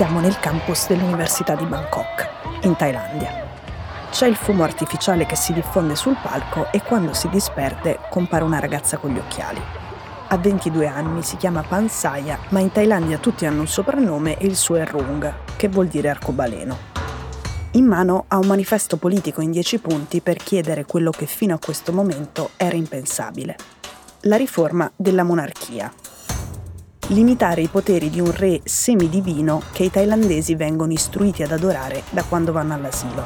Siamo nel campus dell'Università di Bangkok, in Thailandia. C'è il fumo artificiale che si diffonde sul palco e quando si disperde compare una ragazza con gli occhiali. Ha 22 anni, si chiama Pansaya, ma in Thailandia tutti hanno un soprannome e il suo è Rung, che vuol dire arcobaleno. In mano ha un manifesto politico in 10 punti per chiedere quello che fino a questo momento era impensabile. La riforma della monarchia, limitare i poteri di un re semidivino che i thailandesi vengono istruiti ad adorare da quando vanno all'asilo.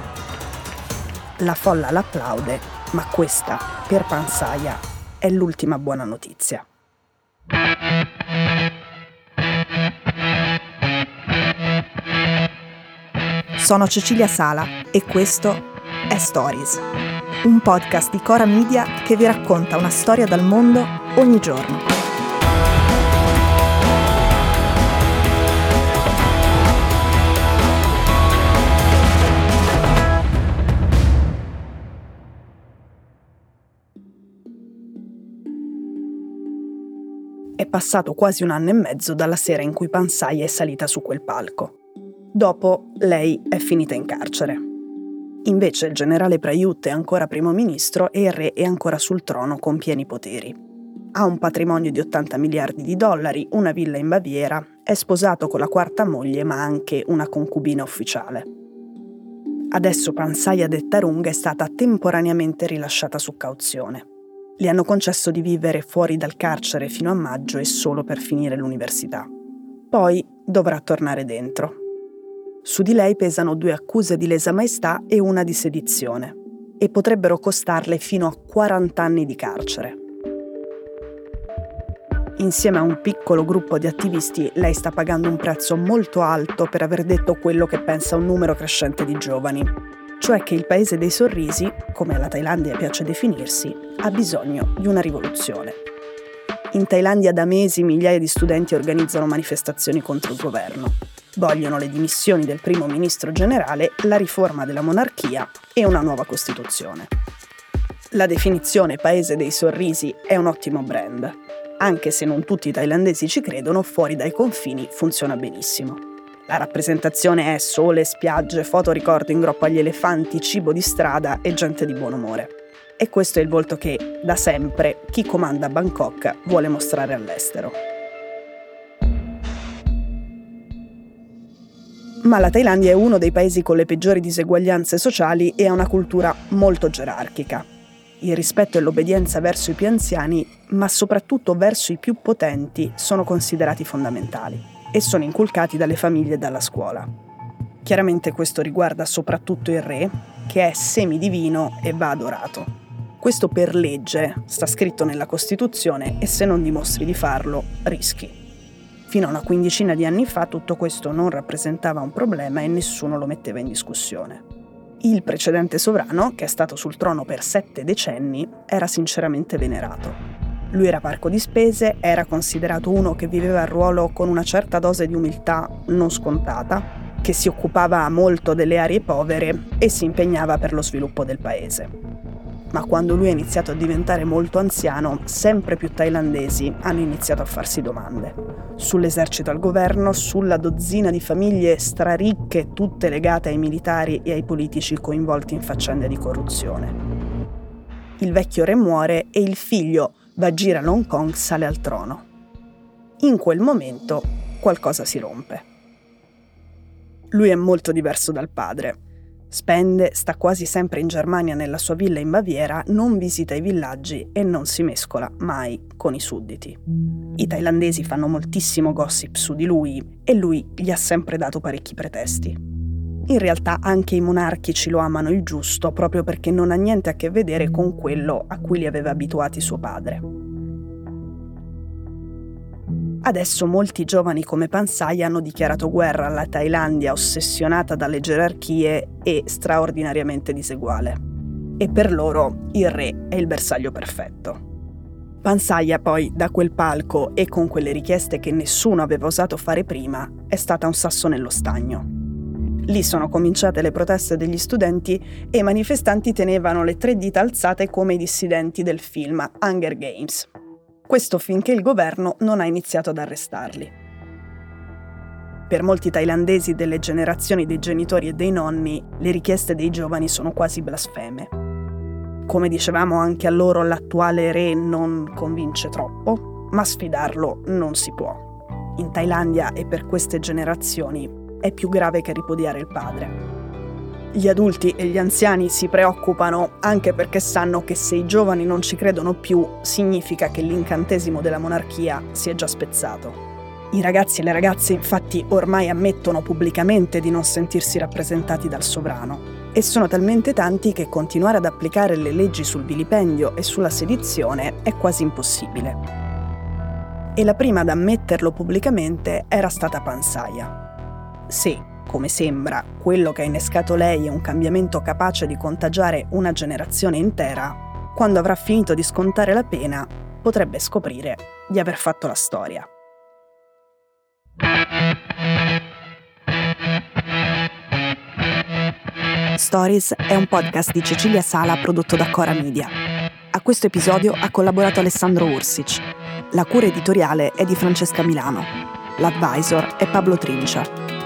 La folla l'applaude, ma questa, per Pansaya, è l'ultima buona notizia. Sono Cecilia Sala e questo è Stories, un podcast di Cora Media che vi racconta una storia dal mondo ogni giorno. Passato quasi un anno e mezzo dalla sera in cui Pansai è salita su quel palco. Dopo, lei è finita in carcere. Invece il generale Prayut è ancora primo ministro e il re è ancora sul trono con pieni poteri. Ha un patrimonio di 80 miliardi di dollari, una villa in Baviera, è sposato con la quarta moglie ma anche una concubina ufficiale. Adesso Pansaya Dettarung è stata temporaneamente rilasciata su cauzione. Le hanno concesso di vivere fuori dal carcere fino a maggio e solo per finire l'università. Poi dovrà tornare dentro. Su di lei pesano due accuse di lesa maestà e una di sedizione e potrebbero costarle fino a 40 anni di carcere. Insieme a un piccolo gruppo di attivisti, lei sta pagando un prezzo molto alto per aver detto quello che pensa un numero crescente di giovani, cioè che il paese dei sorrisi, come alla Thailandia piace definirsi, ha bisogno di una rivoluzione. In Thailandia da mesi migliaia di studenti organizzano manifestazioni contro il governo. Vogliono le dimissioni del primo ministro generale, la riforma della monarchia e una nuova Costituzione. La definizione Paese dei Sorrisi è un ottimo brand. Anche se non tutti i thailandesi ci credono, fuori dai confini funziona benissimo. La rappresentazione è sole, spiagge, fotoricordo in groppa agli elefanti, cibo di strada e gente di buon umore. E questo è il volto che, da sempre, chi comanda Bangkok vuole mostrare all'estero. Ma la Thailandia è uno dei paesi con le peggiori diseguaglianze sociali e ha una cultura molto gerarchica. Il rispetto e l'obbedienza verso i più anziani, ma soprattutto verso i più potenti, sono considerati fondamentali e sono inculcati dalle famiglie e dalla scuola. Chiaramente questo riguarda soprattutto il re, che è semidivino e va adorato. Questo per legge sta scritto nella Costituzione e se non dimostri di farlo, rischi. Fino a una quindicina di anni fa tutto questo non rappresentava un problema e nessuno lo metteva in discussione. Il precedente sovrano, che è stato sul trono per sette decenni, era sinceramente venerato. Lui era parco di spese, era considerato uno che viveva il ruolo con una certa dose di umiltà non scontata, che si occupava molto delle aree povere e si impegnava per lo sviluppo del paese. Ma quando lui ha iniziato a diventare molto anziano, sempre più thailandesi hanno iniziato a farsi domande. Sull'esercito al governo, sulla dozzina di famiglie straricche, tutte legate ai militari e ai politici coinvolti in faccende di corruzione. Il vecchio re muore e il figlio, Vajira Hong Kong sale al trono. In quel momento qualcosa si rompe. Lui è molto diverso dal padre. Spende, sta quasi sempre in Germania nella sua villa in Baviera, non visita i villaggi e non si mescola mai con i sudditi. I thailandesi fanno moltissimo gossip su di lui e lui gli ha sempre dato parecchi pretesti. In realtà anche i monarchici lo amano il giusto proprio perché non ha niente a che vedere con quello a cui li aveva abituati suo padre. Adesso molti giovani come Pansai hanno dichiarato guerra alla Thailandia ossessionata dalle gerarchie e straordinariamente diseguale. E per loro il re è il bersaglio perfetto. Pansaya poi, da quel palco e con quelle richieste che nessuno aveva osato fare prima, è stata un sasso nello stagno. Lì sono cominciate le proteste degli studenti e i manifestanti tenevano le tre dita alzate come i dissidenti del film Hunger Games. Questo finché il governo non ha iniziato ad arrestarli. Per molti thailandesi delle generazioni dei genitori e dei nonni, le richieste dei giovani sono quasi blasfeme. Come dicevamo anche a loro, l'attuale re non convince troppo, ma sfidarlo non si può. In Thailandia e per queste generazioni è più grave che ripudiare il padre. Gli adulti e gli anziani si preoccupano anche perché sanno che se i giovani non ci credono più, significa che l'incantesimo della monarchia si è già spezzato. I ragazzi e le ragazze infatti ormai ammettono pubblicamente di non sentirsi rappresentati dal sovrano e sono talmente tanti che continuare ad applicare le leggi sul vilipendio e sulla sedizione è quasi impossibile. E la prima ad ammetterlo pubblicamente era stata Pansaia. Sì, come sembra, quello che ha innescato lei è un cambiamento capace di contagiare una generazione intera, quando avrà finito di scontare la pena, potrebbe scoprire di aver fatto la storia. Stories è un podcast di Cecilia Sala prodotto da Cora Media. A questo episodio ha collaborato Alessandro Ursic. La cura editoriale è di Francesca Milano. L'advisor è Pablo Trincia.